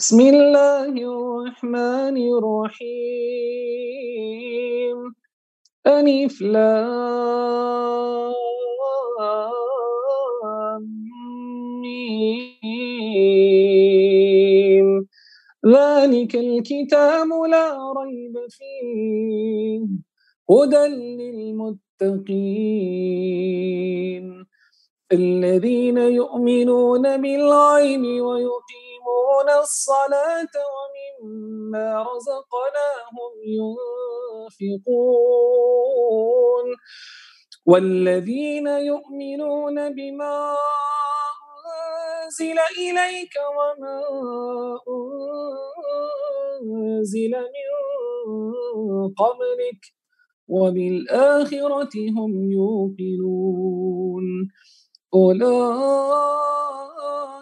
بسم الله الرحمن الرحيم. ألف لام ذلك الكتاب لا ريب فيه. هدى للمتقين. الذين يؤمنون بالغيب ويقيمون يقيمون الصلاة ومما رزقناهم ينفقون. والذين يؤمنون بما أنزل إليك وما أنزل من قبلك وبالآخرة هم يوقنون. أولئك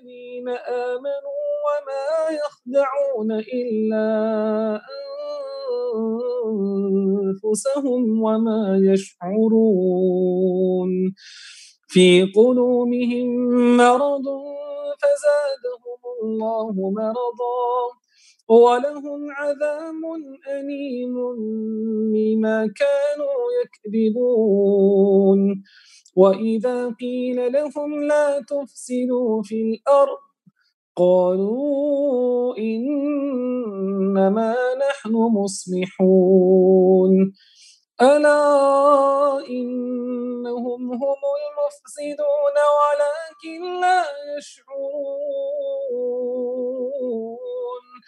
والذين آمنوا وما يخدعون إلا أنفسهم وما يشعرون. في قلوبهم مرض فزادهم الله مرضا. ولهم عذاب أليم بما كانوا يكذبون. وإذا قيل لهم لا تفسدوا في الأرض قالوا إنما نحن مصلحون. ألا إنهم هم المفسدون ولكن لا يشعرون.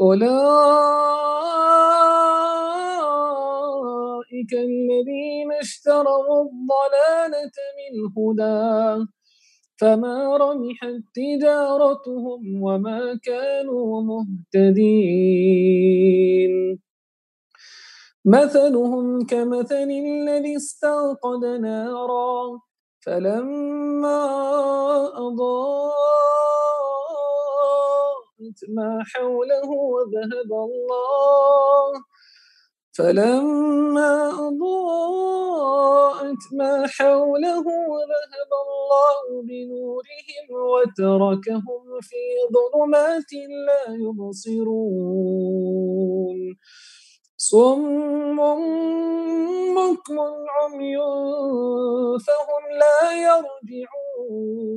أولئك الذين اشتروا الضلالة بالهدى فما رمحت تجارتهم وما كانوا مهتدين. مثلهم كمثل الذي استوقد نارا فلما أضاءت ما حوله وذهب الله. فلما أضاءت ما حوله وذهب الله بنورهم وتركهم في ظلمات لا يبصرون. صم بكم عمي فهم لا يرجعون.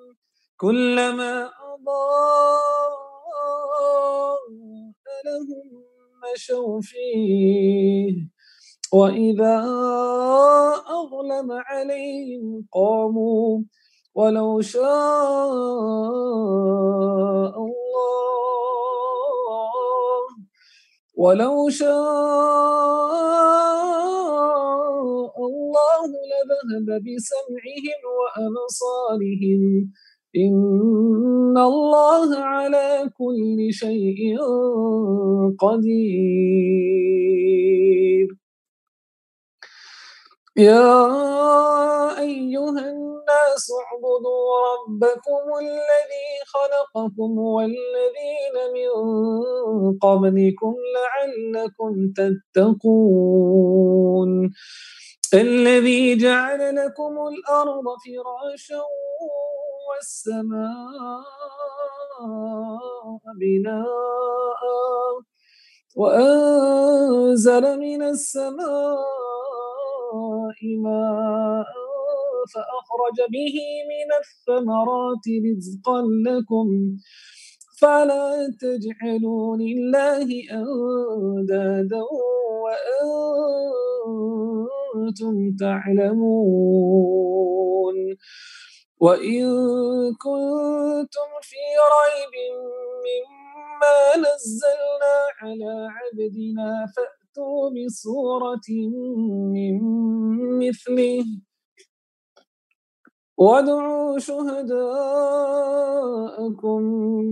كلما أضاء لهم مشوا فيه. وإذا أظلم عليهم قاموا ولو شاء الله ولو شاء الله لذهب بسمعهم وأبصارهم. إن الله على كل شيء قدير. يا أيها الناس اعبدوا ربكم الذي خلقكم والذين من قبلكم لعلكم تتقون. الذي جعل لكم الأرض فراشا والسماء بناء وأنزل من السماء ماء فأخرج به من الثمرات رزقا لكم فلا تجعلوا لله أندادا وأنتم تعلمون وإن كنتم في ريب مما نزلنا على عبدنا فأتوا بصورة من مثله. وادعوا شهداءكم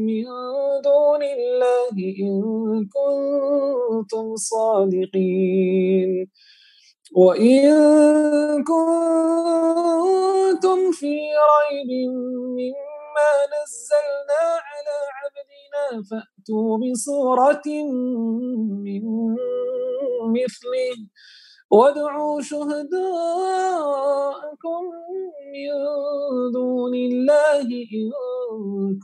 من دون الله إن كنتم صادقين. وإن كنتم في ريب مما نزلنا على عبدنا فأتوا بصورة من مثله. وادعوا شهداءكم من دون الله إن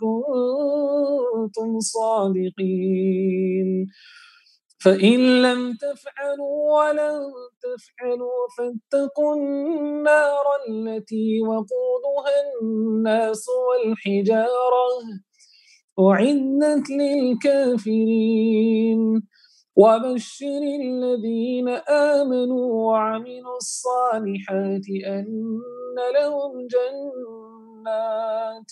كنتم صادقين. فإن لم تفعلوا ولن تفعلوا فاتقوا النار التي وقودها الناس والحجارة. أعدت للكافرين. وبشر الذين آمنوا وعملوا الصالحات أن لهم جنات.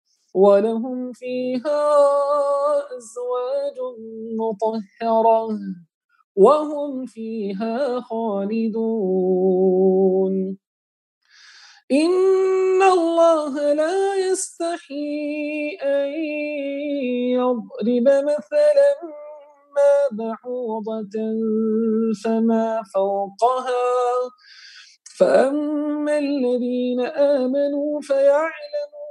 ولهم فيها أزواج مطهرة وهم فيها خالدون إن الله لا يستحي أن يضرب مثلا ما بعوضة فما فوقها فأما الذين آمنوا فيعلمون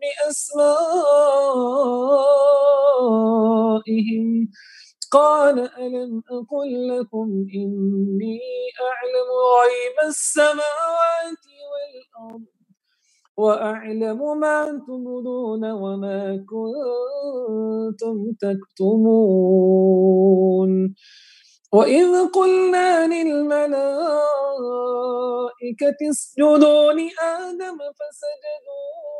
بأسمائهم قال ألم أقل لكم إني أعلم غيب السماوات والأرض وأعلم ما تبدون وما كنتم تكتمون. وإذ قلنا للملائكة اسجدوا لآدم فسجدوا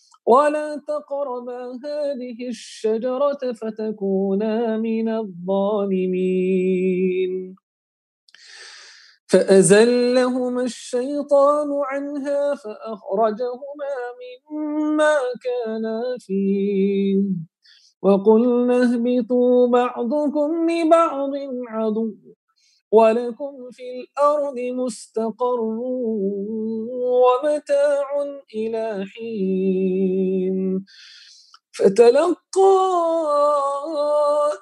ولا تقربا هذه الشجرة فتكونا من الظالمين. فأزلهما الشيطان عنها فأخرجهما مما كانا فيه. وقلنا اهبطوا بعضكم لبعض عدو. ولكم في الأرض مستقر ومتاع إلى حين فتلقى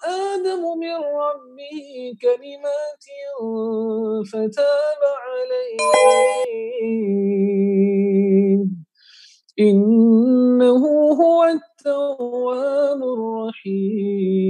آدم من ربه كلمات فتاب عليه إنه هو التواب الرحيم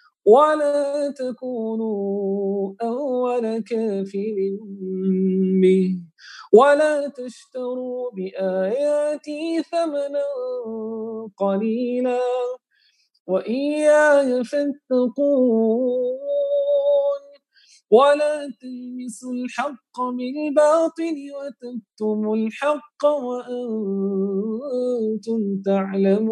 ولا تكونوا أول كافر به. ولا تشتروا بآياتي ثمنا قليلا. وإياي فاتقون. ولا تلمسوا الحق بالباطل وتكتموا الحق وأنتم تعلمون.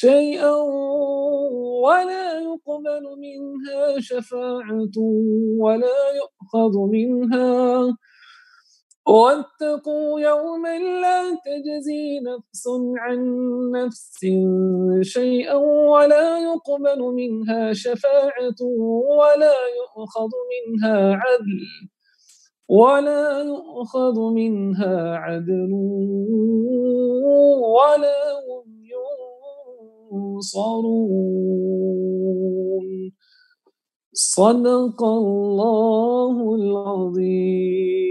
شيئا ولا يقبل منها شفاعة ولا يؤخذ منها. واتقوا يوما لا تجزي نفس عن نفس شيئا ولا يقبل منها شفاعة ولا يؤخذ منها عدل ولا يؤخذ منها عدل ولا هم ينصرون صدق الله العظيم.